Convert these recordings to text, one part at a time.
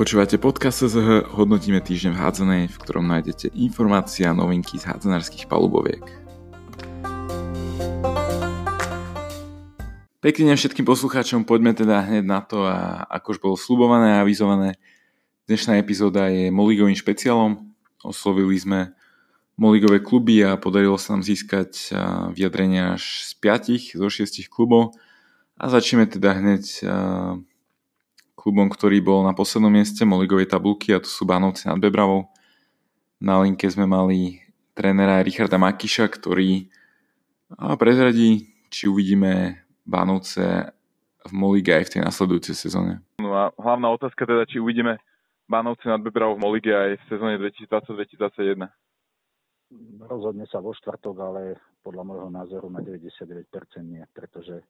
Počúvate podcast SZH, hodnotíme týždeň v hádzanej, v ktorom nájdete informácie a novinky z hádzanárskych paluboviek. Pekný deň všetkým poslucháčom, poďme teda hneď na to a ako už bolo slubované a avizované, dnešná epizóda je Moligovým špeciálom. Oslovili sme Moligové kluby a podarilo sa nám získať vyjadrenia až z 5 zo 6 klubov a začneme teda hneď klubom, ktorý bol na poslednom mieste Moligovej tabulky a to sú Bánovci nad Bebravou. Na linke sme mali trénera Richarda Makiša, ktorý prezradí, či uvidíme Bánovce v Molige aj v tej nasledujúcej sezóne. No a hlavná otázka teda, či uvidíme Bánovce nad Bebravou v Molige aj v sezóne 2020-2021. Rozhodne sa vo štvrtok, ale podľa môjho názoru na 99% nie, pretože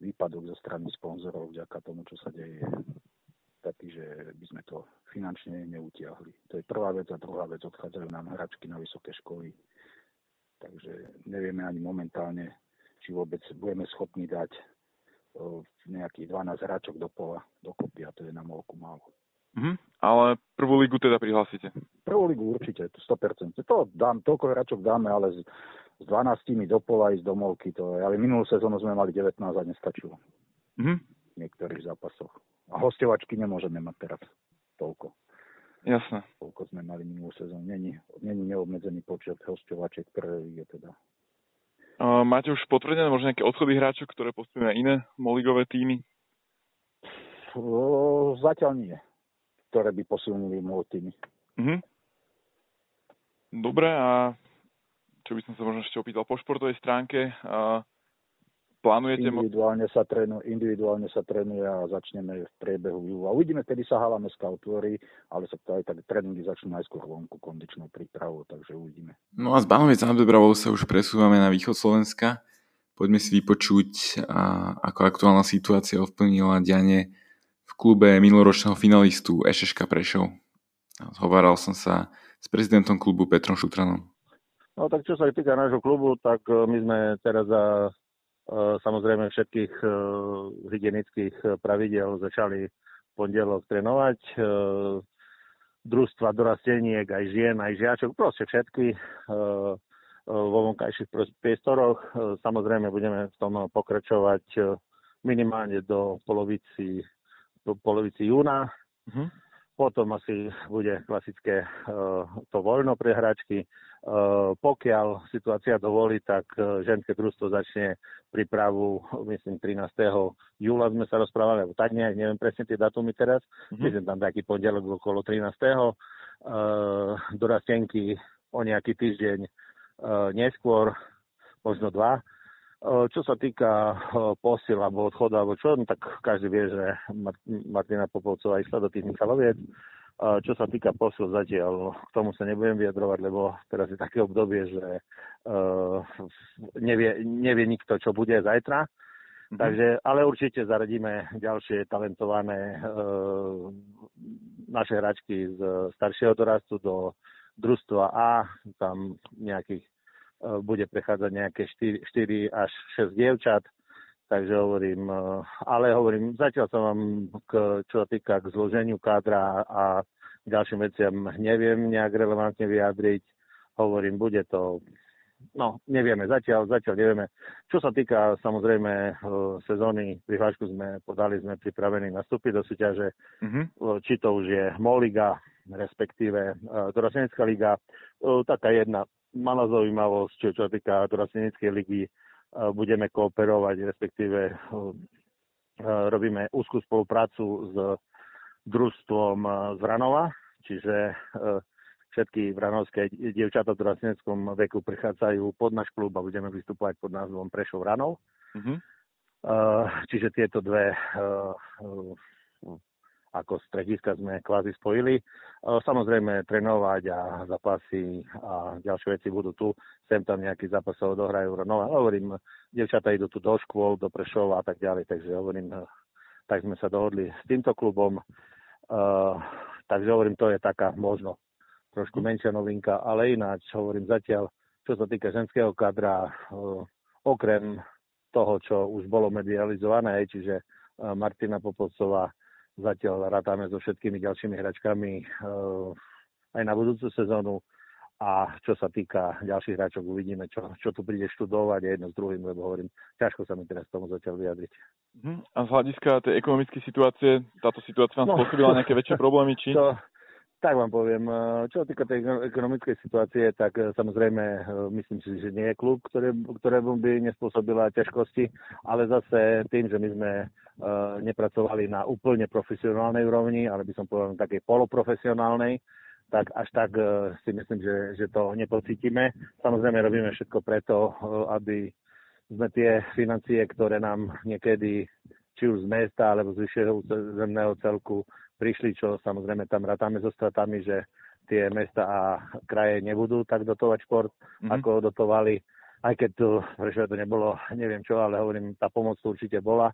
výpadok zo strany sponzorov vďaka tomu, čo sa deje, taký, že by sme to finančne neutiahli. To je prvá vec a druhá vec, odchádzajú nám hračky na vysoké školy. Takže nevieme ani momentálne, či vôbec budeme schopní dať nejakých 12 hráčok do pola dokopy a to je na molku málo. Mm-hmm. Ale prvú ligu teda prihlásite? Prvú ligu určite, 100%. To dám, toľko hráčok dáme, ale s 12 do pola ísť do molky, to je, ale minulú sezónu sme mali 19 a nestačilo. Mm-hmm. V niektorých zápasoch. A hostovačky nemôžeme mať teraz toľko. Jasné. Toľko sme mali minulú sezónu. Není, není neobmedzený počet hostovačiek prvej je teda. Uh, máte už potvrdené možno nejaké odchody hráčov, ktoré posunú iné moligové týmy? Uh, zatiaľ nie, ktoré by posunuli môj týmy. Uh-huh. Dobre, a čo by som sa možno ešte opýtal po športovej stránke. Plánujete... Individuálne sa, trénu, individuálne sa trénuje a začneme v priebehu júla. Uvidíme, kedy sa hala meska otvorí, ale sa to aj tak tréningy začnú najskôr vonku kondičnou prípravou, takže uvidíme. No a z Bánovec nad Bebravou sa už presúvame na východ Slovenska. Poďme si vypočuť, a ako aktuálna situácia ovplnila dianie v klube minuloročného finalistu Ešeška Prešov. Zhováral som sa s prezidentom klubu Petrom Šutranom. No tak čo sa týka nášho klubu, tak e, my sme teraz za e, samozrejme všetkých e, hygienických pravidel začali pondelok trénovať. Družstva dorasteniek, aj žien, aj žiačok, proste všetky vo vonkajších priestoroch. Samozrejme budeme v tom pokračovať minimálne do polovici, do polovici júna. Uh-huh. Potom asi bude klasické to voľno pre hračky Eh, pokiaľ situácia dovolí, tak eh, ženské družstvo začne prípravu, myslím, 13. júla sme sa rozprávali, alebo tak nejak, neviem presne tie datumy teraz, mm-hmm. myslím tam taký pondelok okolo 13. Uh, dorastenky o nejaký týždeň neskôr, možno dva. Čo sa týka posil alebo odchodu alebo čo, no tak každý vie, že Martina Popovcová išla do tých Michaloviec. Čo sa týka posil zatiaľ, k tomu sa nebudem vyjadrovať, lebo teraz je také obdobie, že nevie, nevie nikto, čo bude zajtra. Mm-hmm. Takže, ale určite zaradíme ďalšie talentované uh, naše hračky z staršieho dorastu do družstva A. Tam nejakých bude prechádzať nejaké 4, 4 až 6 dievčat Takže hovorím, e, ale hovorím, zatiaľ sa vám, k, čo sa týka k zloženiu kádra a ďalším veciam neviem nejak relevantne vyjadriť. Hovorím, bude to, no nevieme, zatiaľ, zatiaľ nevieme. Čo sa týka samozrejme e, sezóny, prihlášku sme podali, sme pripravení nastúpiť do súťaže, mm-hmm. či to už je Moliga, respektíve Dorastenecká liga. Taká jedna malá zaujímavosť, čo, čo sa týka Dorasteneckej ligy, budeme kooperovať, respektíve robíme úzkú spoluprácu s družstvom z Vranova, čiže všetky vranovské dievčatá v draceneckom veku prichádzajú pod náš klub a budeme vystupovať pod názvom Prešov Ranov. Mm-hmm. Čiže tieto dve ako strediska sme kvázi spojili. Samozrejme trénovať a zápasy a ďalšie veci budú tu. Sem tam nejaký zápasov odohrajú. No hovorím, devčatá idú tu do škôl, do Prešova a tak ďalej, takže hovorím, tak sme sa dohodli s týmto klubom. Uh, takže hovorím, to je taká možno trošku menšia novinka, ale ináč hovorím zatiaľ, čo sa týka ženského kadra, okrem toho, čo už bolo medializované, čiže Martina Popovcová zatiaľ rátame so všetkými ďalšími hračkami aj na budúcu sezónu a čo sa týka ďalších hráčov, uvidíme, čo, čo tu príde študovať a jedno s druhým, lebo hovorím, ťažko sa mi teraz tomu zatiaľ vyjadriť. Uh-huh. A z hľadiska tej ekonomickej situácie, táto situácia vám no, spôsobila nejaké väčšie problémy, či? To, tak vám poviem, čo sa týka tej ekonomickej situácie, tak e, samozrejme e, myslím si, že nie je klub, ktoré, ktorému by nespôsobila ťažkosti, ale zase tým, že my sme nepracovali na úplne profesionálnej úrovni, ale by som povedal na takej poloprofesionálnej, tak až tak si myslím, že, že to nepocítime. Samozrejme robíme všetko preto, aby sme tie financie, ktoré nám niekedy či už z mesta alebo z vyššieho zemného celku prišli, čo samozrejme tam rátame so stratami, že tie mesta a kraje nebudú tak dotovať šport, mm-hmm. ako dotovali. Aj keď tu, prečo to nebolo, neviem čo, ale hovorím, tá pomoc tu určite bola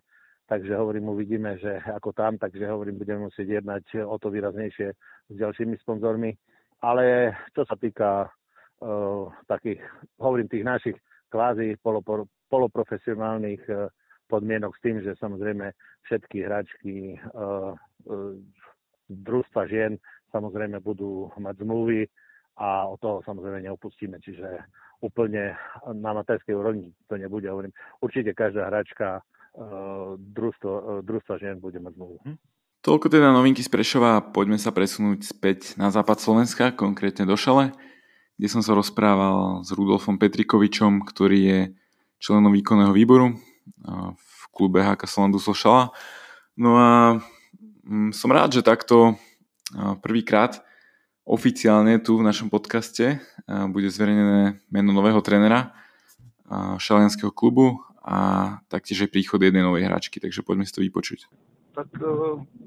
takže hovorím, uvidíme, že ako tam, takže hovorím, budeme musieť jednať o to výraznejšie s ďalšími sponzormi. Ale čo sa týka uh, takých, hovorím, tých našich kvázi polopro, poloprofesionálnych uh, podmienok s tým, že samozrejme všetky hračky uh, uh, družstva žien samozrejme budú mať zmluvy a o toho samozrejme neopustíme. Čiže úplne na amatérskej úrovni to nebude. Hovorím, určite každá hračka družstvo, družstva žien bude mať zmluvu. Hm? Toľko teda novinky z Prešova poďme sa presunúť späť na západ Slovenska, konkrétne do Šale, kde som sa rozprával s Rudolfom Petrikovičom, ktorý je členom výkonného výboru v klube HK Solanduslo Šala. No a mm, som rád, že takto prvýkrát oficiálne tu v našom podcaste bude zverejnené meno nového trénera šalianského klubu a taktiež aj príchod jednej novej hračky, takže poďme si to vypočuť. Tak e,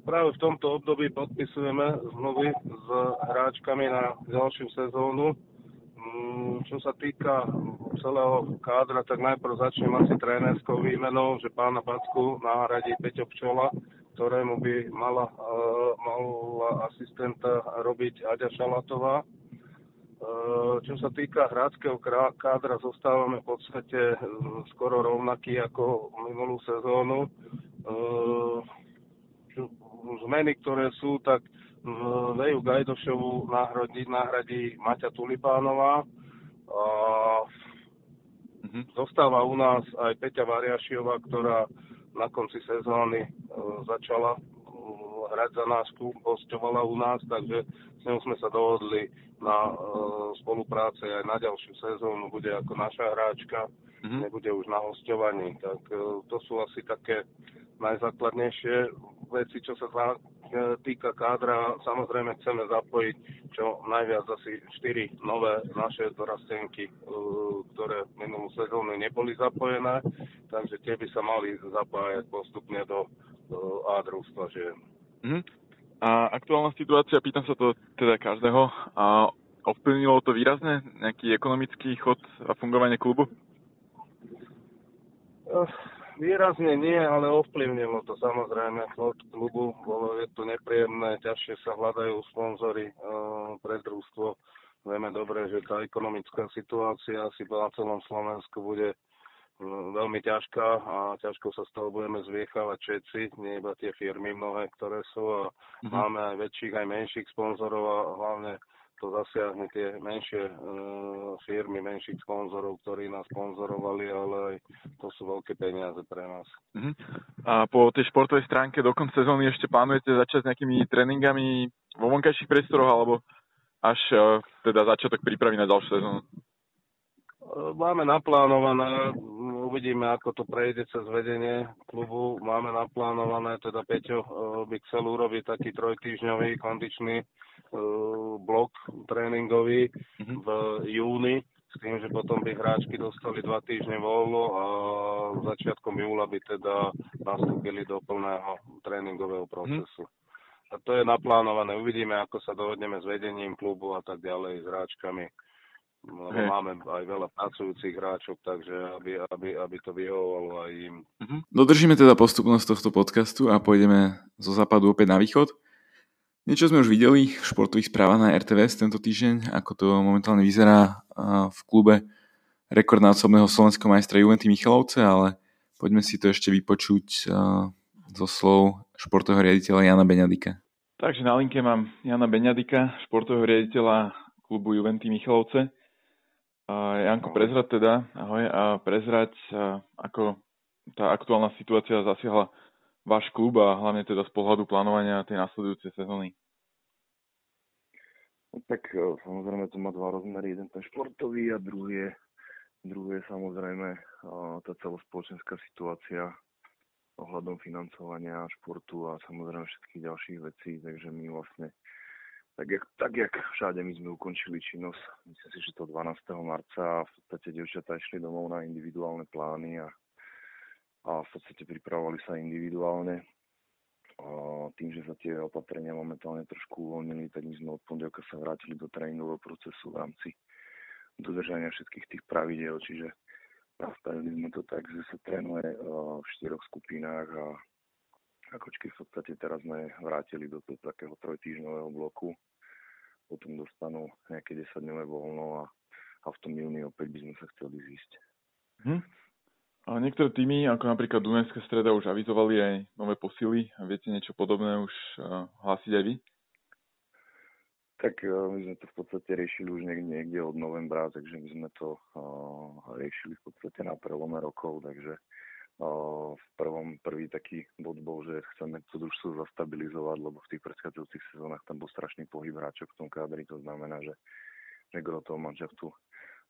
práve v tomto období podpisujeme zmluvy s hráčkami na ďalšiu sezónu. Mm, čo sa týka celého kádra, tak najprv začnem asi trénerskou výmenou, že pána Packu nahradí Peťo Pčola, ktorému by mala, e, mala asistenta robiť Aďa Šalatová Eh, čo sa týka hráckého kádra, zostávame v podstate eh, skoro rovnaký ako minulú sezónu. Eh, zmeny, ktoré sú, tak Veju Gajdošovu nahradí, nahradí Maťa Tulipánová. A mhm. zostáva u nás aj Peťa Variašiová, ktorá na konci sezóny začala hrať za nás klub, hostovala u nás, takže s ňou sme sa dohodli na e, spolupráce aj na ďalšiu sezónu, bude ako naša hráčka, mm-hmm. nebude už na hostovaní. Tak e, to sú asi také najzákladnejšie veci, čo sa e, týka kádra. Samozrejme chceme zapojiť čo najviac asi 4 nové naše dorastenky, e, ktoré minulú sezónu neboli zapojené, takže tie by sa mali zapájať postupne do, do A družstva žien. Mm-hmm. A aktuálna situácia, pýtam sa to teda každého, a ovplyvnilo to výrazne nejaký ekonomický chod a fungovanie klubu? Uh, výrazne nie, ale ovplyvnilo to samozrejme chod klubu. Bolo je to nepríjemné, ťažšie sa hľadajú sponzory uh, pre družstvo. Vieme dobre, že tá ekonomická situácia asi na celom Slovensku bude veľmi ťažká a ťažko sa z toho budeme zviechávať všetci, nie iba tie firmy mnohé, ktoré sú a mm-hmm. máme aj väčších, aj menších sponzorov a hlavne to zasiahne tie menšie e, firmy, menších sponzorov, ktorí nás sponzorovali, ale aj to sú veľké peniaze pre nás. Mm-hmm. A po tej športovej stránke do konca sezóny ešte plánujete začať s nejakými tréningami vo vonkajších priestoroch alebo až e, teda začiatok prípravy na ďalšiu sezónu? Máme naplánované, uvidíme, ako to prejde cez vedenie klubu. Máme naplánované, teda Peťo by chcel urobiť taký trojtýždňový kondičný eh, blok tréningový mm-hmm. v júni, s tým, že potom by hráčky dostali dva týždne voľno a začiatkom júla by teda nastúpili do plného tréningového mhm. procesu. A to je naplánované. Uvidíme, ako sa dohodneme s vedením klubu a tak ďalej, s hráčkami lebo hey. máme aj veľa pracujúcich hráčov, takže aby, aby, aby to vyhovovalo aj im. Uh-huh. Dodržíme teda postupnosť tohto podcastu a pôjdeme zo západu opäť na východ. Niečo sme už videli v športových správach na RTVS tento týždeň, ako to momentálne vyzerá v klube rekordnásobného slovenského majstra Juventy Michalovce, ale poďme si to ešte vypočuť zo slov športového riaditeľa Jana Beňadika. Takže na linke mám Jana Beňadika, športového riaditeľa klubu Juventy Michalovce. Janko, prezrať teda, ahoj, a prezrať, ako tá aktuálna situácia zasiahla váš klub a hlavne teda z pohľadu plánovania tej nasledujúcej sezóny. No, tak e, samozrejme to má dva rozmery, jeden ten športový a druhý je, druhý je samozrejme e, tá celospoločenská situácia ohľadom financovania športu a samozrejme všetkých ďalších vecí, takže my vlastne tak jak, tak jak všade my sme ukončili činnosť, myslím si, že to 12. marca a v podstate devčatá išli domov na individuálne plány a, a v podstate pripravovali sa individuálne. A tým, že sa tie opatrenia momentálne trošku uvoľnili, tak my sme od pondelka sa vrátili do tréningového procesu v rámci dodržania všetkých tých pravidel, čiže nastavili sme to tak, že sa trénuje v štyroch skupinách a a kočky v podstate teraz sme vrátili do toho takého trojtýždňového bloku. Potom dostanú nejaké 10-dňové voľno a, a v tom júni opäť by sme sa chceli zísť. Hm. A niektoré týmy, ako napríklad Dunajská streda, už avizovali aj nové posily. Viete niečo podobné už uh, hlásiť aj vy? Tak uh, my sme to v podstate riešili už niekde, niekde od novembra, takže my sme to uh, riešili v podstate na prelome rokov, takže v prvom, prvý taký bod bol, že chceme tú družstvo zastabilizovať, lebo v tých predchádzajúcich sezónach tam bol strašný pohyb hráčov v tom kádri, to znamená, že, gro toho manžaftu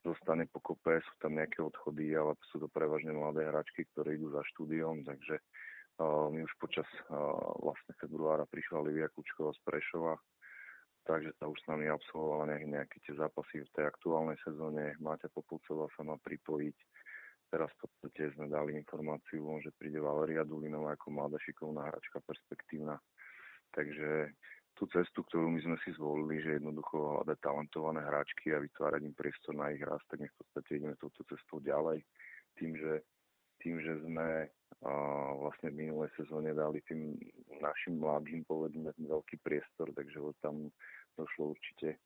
zostane po kope, sú tam nejaké odchody, ale sú to prevažne mladé hráčky, ktoré idú za štúdiom, takže my už počas vlastne februára prišla Livia Kučková z Prešova, takže sa už s nami absolvovala nejaké, nejaké tie zápasy v tej aktuálnej sezóne. Máťa Populcová sa má pripojiť, Teraz v podstate sme dali informáciu, že príde Valeria Dulinová ako mladá šikovná hračka, perspektívna. Takže tú cestu, ktorú my sme si zvolili, že jednoducho hľadať talentované hráčky a vytvárať im priestor na ich rast, tak my v podstate ideme touto cestou ďalej. Tým, že, tým, že sme a vlastne v minulej sezóne dali tým našim mladým povedzme veľký priestor, takže tam došlo určite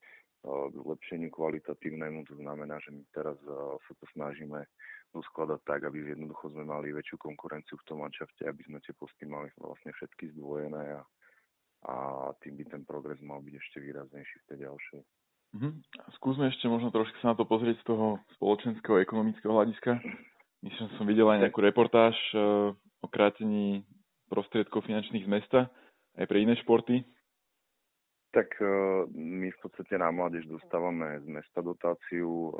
k zlepšeniu kvalitatívnemu, to znamená, že my teraz sa to snažíme uskladať tak, aby jednoducho sme mali väčšiu konkurenciu v tom manšafte, aby sme tie posty mali vlastne všetky zdvojené a, a tým by ten progres mal byť ešte výraznejší v tej ďalšej. Mm-hmm. Skúsme ešte možno trošku sa na to pozrieť z toho spoločenského ekonomického hľadiska. Myslím, že som videl aj nejakú reportáž uh, o krátení prostriedkov finančných z mesta aj pre iné športy. Tak e, my v podstate na mládež dostávame z mesta dotáciu, e,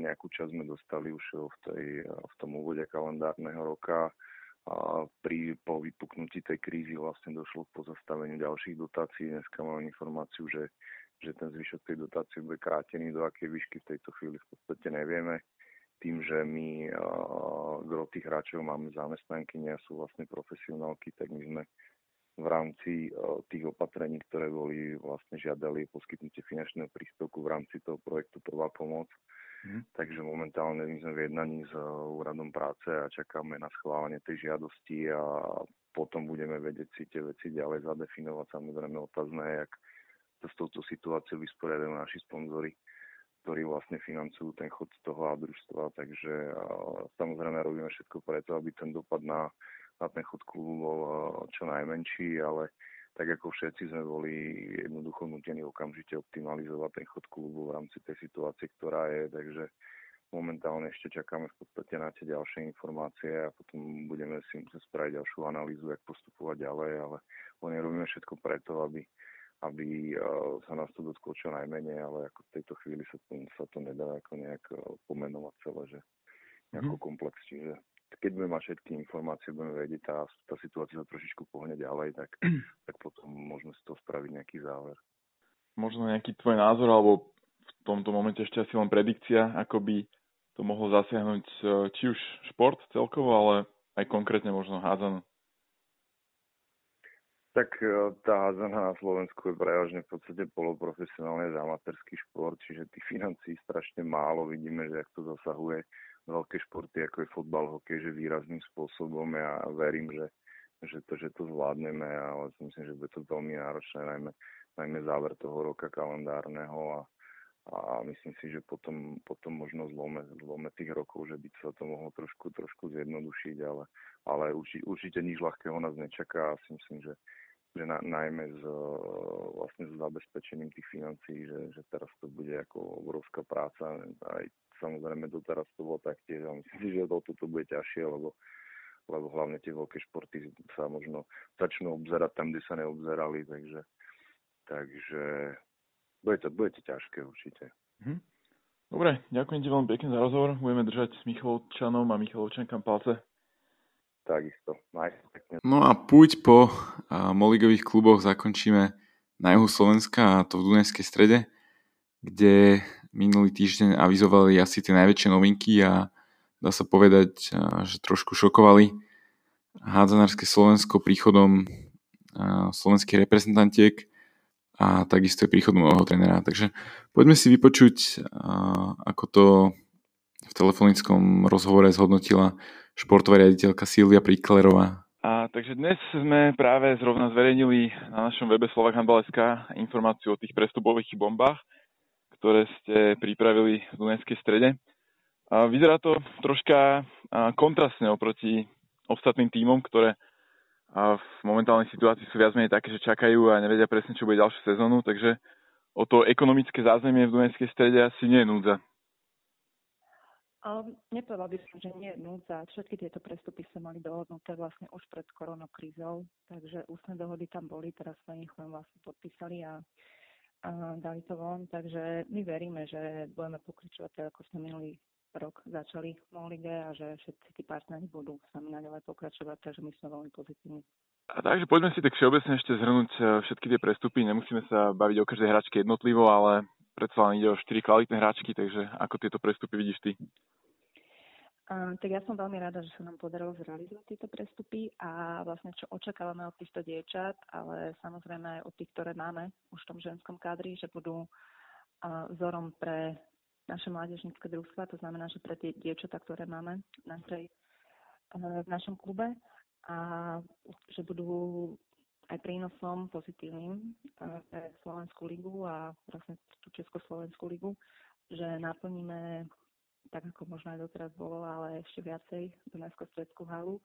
nejakú časť sme dostali už v, tej, v tom úvode kalendárneho roka a pri, po vypuknutí tej krízy vlastne došlo k pozastaveniu ďalších dotácií. Dneska mám informáciu, že, že ten zvyšok tej dotácie bude krátený, do akej výšky v tejto chvíli v podstate nevieme. Tým, že my uh, gro tých hráčov máme zamestnanky, nie sú vlastne profesionálky, tak my sme v rámci e, tých opatrení, ktoré boli vlastne žiadali poskytnutie finančného príspevku v rámci toho projektu Prvá pomoc. Mm. Takže momentálne my sme v jednaní s e, úradom práce a čakáme na schválenie tej žiadosti a potom budeme vedieť si tie veci ďalej zadefinovať. Samozrejme otázne, jak sa s touto situáciou vysporiadajú naši sponzory, ktorí vlastne financujú ten chod toho družstva. Takže a samozrejme robíme všetko preto, aby ten dopad na na ten chod klubu bol čo najmenší, ale tak ako všetci sme boli jednoducho nutení okamžite optimalizovať ten chod klubu v rámci tej situácie, ktorá je, takže momentálne ešte čakáme v podstate na tie ďalšie informácie a potom budeme si musieť spraviť ďalšiu analýzu, jak postupovať ďalej, ale oni robíme všetko preto, aby, aby sa nás to dotklo čo najmenej, ale ako v tejto chvíli sa to, sa to nedá ako nejak pomenovať celé, že nejako mm. komplex, čiže keď budeme mať všetky informácie, budeme vedieť, tá, tá situácia sa trošičku pohne ďalej, tak, tak potom môžeme si to spraviť nejaký záver. Možno nejaký tvoj názor, alebo v tomto momente ešte asi len predikcia, ako by to mohlo zasiahnuť e, či už šport celkovo, ale aj konkrétne možno hádzanú. Tak e, tá hádzana na Slovensku je prevažne v podstate poloprofesionálne amatérsky šport, čiže tých financí strašne málo. Vidíme, že ak to zasahuje veľké športy, ako je fotbal, hokej, že výrazným spôsobom. Ja verím, že, že, to, že to zvládneme, ale myslím, že bude to veľmi náročné, najmä, najmä záver toho roka kalendárneho a, a myslím si, že potom, potom možno zlome, zlome tých rokov, že by sa to mohlo trošku, trošku zjednodušiť, ale ale určite, určite nič ľahkého nás nečaká a si myslím, že, že na, najmä s, vlastne s zabezpečením tých financií, že, že teraz to bude ako obrovská práca. Aj samozrejme doteraz to bolo taktiež, ale myslím si, že toto to bude ťažšie, lebo lebo hlavne tie veľké športy sa možno začnú obzerať tam, kde sa neobzerali, takže, takže bude to, bude to ťažké určite. Hm. Dobre, ďakujem ti veľmi pekne za rozhovor. Budeme držať s Michalovčanom a Michalovčankám palce. Takisto. No a púť po moligových kluboch zakončíme na juhu Slovenska a to v Dunajskej strede, kde minulý týždeň avizovali asi tie najväčšie novinky a dá sa povedať, že trošku šokovali hádzanárske Slovensko príchodom slovenských reprezentantiek a takisto je príchodom nového trénera. Takže poďme si vypočuť, ako to v telefonickom rozhovore zhodnotila športová riaditeľka Silvia Príklerová. A, takže dnes sme práve zrovna zverejnili na našom webe Slovak Handbal.sk informáciu o tých prestupových bombách, ktoré ste pripravili v Dunajskej strede. Vyzerá to troška kontrastne oproti ostatným tímom, ktoré v momentálnej situácii sú viac menej také, že čakajú a nevedia presne, čo bude ďalšiu sezónu, takže o to ekonomické zázemie v Dunajskej strede asi nie je núdza. Um, nepovedal by som, že nie je núdza. Všetky tieto prestupy sa mali dohodnuté vlastne už pred koronokrízou, takže ústne dohody tam boli, teraz sa ich len vlastne podpísali a, a dali to von, takže my veríme, že budeme pokračovať tak, ako sme minulý rok začali Molige a že všetci tí partneri budú s nami naďalej pokračovať, takže my sme veľmi pozitívni. A takže poďme si tak všeobecne ešte zhrnúť e, všetky tie prestupy. Nemusíme sa baviť o každej hračke jednotlivo, ale predsa len ide o štyri kvalitné hračky, takže ako tieto prestupy vidíš ty? Tak ja som veľmi rada, že sa nám podarilo zrealizovať tieto prestupy a vlastne čo očakávame od týchto dievčat, ale samozrejme aj od tých, ktoré máme už v tom ženskom kádri, že budú vzorom pre naše mládežnícke družstva, to znamená, že pre tie dievčatá, ktoré máme v, našej, v našom klube a že budú aj prínosom pozitívnym pre Slovenskú ligu a vlastne tú Československú ligu, že naplníme tak ako možno aj doteraz bolo, ale ešte viacej Dunajskú stredskú halu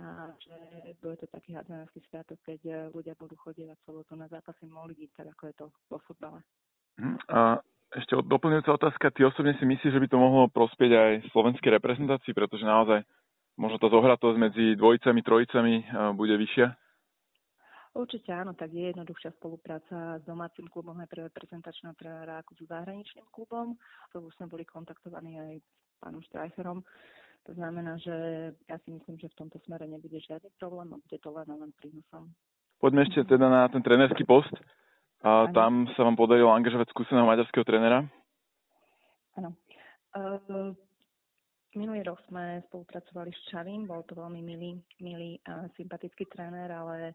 a že bude to taký hádzanársky sviatok, keď eh, ľudia budú chodiť sobotu na zápasy Moligy, tak ako je to vo futbale. Hm, a ešte doplňujúca otázka, ty osobne si myslíš, že by to mohlo prospieť aj slovenskej reprezentácii, pretože naozaj možno tá zohratosť medzi dvojicami, trojicami eh, bude vyššia? Určite áno, tak je jednoduchšia spolupráca s domácim klubom aj pre reprezentačného trénera ako s zahraničným klubom. To už sme boli kontaktovaní aj s pánom Štrajcherom. To znamená, že ja si myslím, že v tomto smere nebude žiadny problém a bude to len len prínosom. Poďme ešte teda na ten trénerský post. A ano. tam sa vám podarilo angažovať skúseného maďarského trénera? Áno. Uh, minulý rok sme spolupracovali s Čavím, bol to veľmi milý, milý a sympatický tréner, ale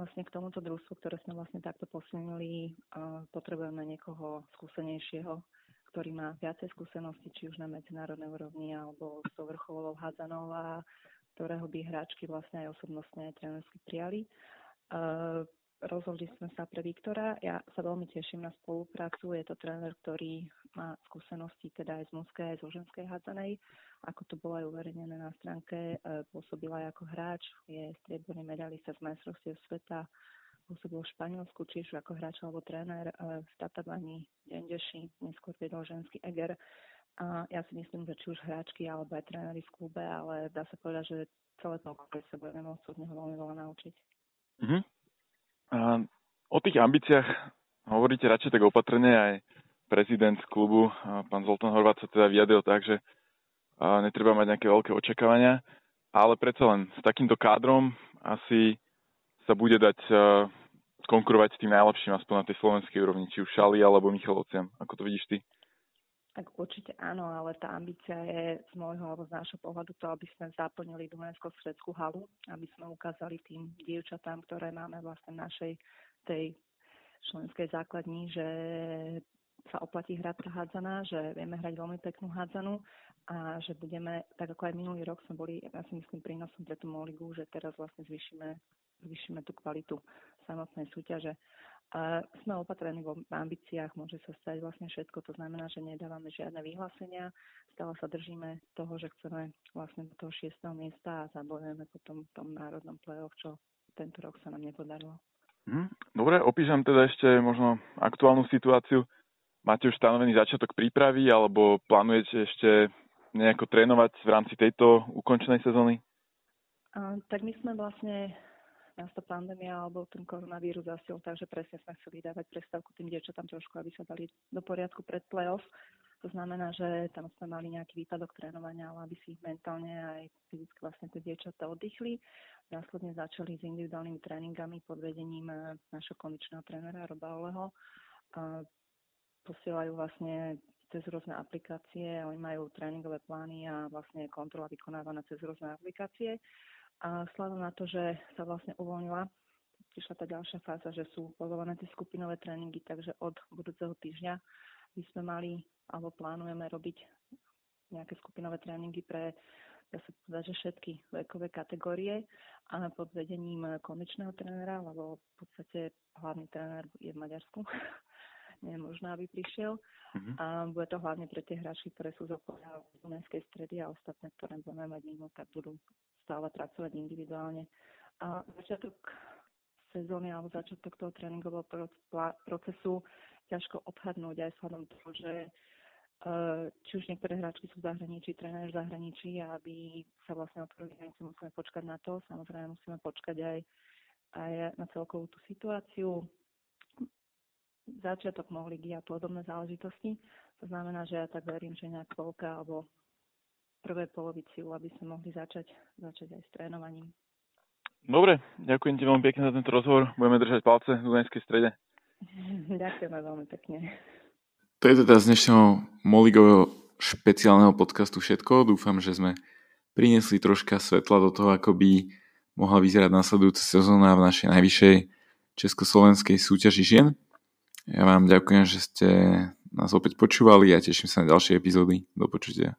vlastne k tomuto družstvu, ktoré sme vlastne takto posunuli, uh, potrebujeme niekoho skúsenejšieho, ktorý má viacej skúsenosti, či už na medzinárodnej úrovni, alebo s tou vrcholovou hádzanou a ktorého by hráčky vlastne aj osobnostne aj trénersky prijali. Rozhodli sme sa pre Viktora. Ja sa veľmi teším na spoluprácu. Je to tréner, ktorý má skúsenosti teda aj z mužskej, aj zo ženskej hádzanej. Ako to bolo aj uverejnené na stránke, e, pôsobila aj ako hráč, je strieborný medalista z majstrovstiev sveta, pôsobil v Španielsku, či už ako hráč alebo tréner e, v Tatabani, Dendeši, neskôr viedol ženský Eger. A ja si myslím, že či už hráčky alebo aj tréneri v klube, ale dá sa povedať, že celé to sa budeme môcť od neho veľmi veľa naučiť. Mm-hmm. O tých ambíciách hovoríte radšej tak opatrne aj prezident klubu, pán Zoltán Horvát sa teda vyjadril tak, že netreba mať nejaké veľké očakávania, ale predsa len s takýmto kádrom asi sa bude dať konkurovať s tým najlepším aspoň na tej slovenskej úrovni, či už Šali alebo Michalovciam. Ako to vidíš ty? Tak určite áno, ale tá ambícia je z môjho alebo z nášho pohľadu to, aby sme zaplnili Dunajskú sredskú halu, aby sme ukázali tým dievčatám, ktoré máme vlastne v našej tej členskej základni, že sa oplatí hrať tá hádzaná, že vieme hrať veľmi peknú hádzanú a že budeme, tak ako aj minulý rok sme boli, ja si myslím, prínosom pre tú Moligu, že teraz vlastne zvýšime, zvýšime tú kvalitu samotnej súťaže. A sme opatrení vo ambíciách, môže sa stať vlastne všetko, to znamená, že nedávame žiadne vyhlásenia, stále sa držíme toho, že chceme vlastne do toho šiestého miesta a zabojujeme potom v tom národnom play-off, čo tento rok sa nám nepodarilo. Mhm. Dobre, opíšem teda ešte možno aktuálnu situáciu. Máte už stanovený začiatok prípravy alebo plánujete ešte nejako trénovať v rámci tejto ukončenej sezóny? A, tak my sme vlastne nás tá pandémia alebo ten koronavírus zasil, takže presne sme chceli dávať prestávku tým dievčatám trošku, aby sa dali do poriadku pred playoff. To znamená, že tam sme mali nejaký výpadok trénovania, ale aby si ich mentálne aj fyzicky vlastne tie dievčatá oddychli. Následne začali s individuálnymi tréningami pod vedením eh, našho kondičného trénera Roba Oleho. Posielajú vlastne cez rôzne aplikácie, oni majú tréningové plány a vlastne kontrola vykonávaná cez rôzne aplikácie. A vzhľadom na to, že sa vlastne uvoľnila, prišla tá ďalšia fáza, že sú povolené tie skupinové tréningy, takže od budúceho týždňa by sme mali, alebo plánujeme robiť nejaké skupinové tréningy pre dá sa povedať, že všetky vekové kategórie a pod vedením konečného trénera, lebo v podstate hlavný tréner je v Maďarsku, nie je možné, aby prišiel. Uh-huh. A bude to hlavne pre tie hráčky, ktoré sú z okolia Dunajskej stredy a ostatné, ktoré budeme mať mimo, tak budú stále pracovať individuálne. A začiatok sezóny alebo začiatok toho tréningového procesu ťažko odhadnúť aj vzhľadom toho, že eh, či už niektoré hráčky sú v zahraničí, tréner v zahraničí a aby sa vlastne otvorili hranice, musíme počkať na to. Samozrejme musíme počkať aj, aj na celkovú tú situáciu začiatok mohli a podobné záležitosti. To znamená, že ja tak verím, že nejak polka alebo prvé polovici, aby sme mohli začať, začať aj s trénovaním. Dobre, ďakujem ti veľmi pekne za tento rozhovor. Budeme držať palce v Dunajskej strede. Ďakujeme veľmi pekne. To je teda z dnešného Moligového špeciálneho podcastu všetko. Dúfam, že sme priniesli troška svetla do toho, ako by mohla vyzerať nasledujúca sezóna v našej najvyššej československej súťaži žien. Ja vám ďakujem, že ste nás opäť počúvali a teším sa na ďalšie epizódy. Do počutia.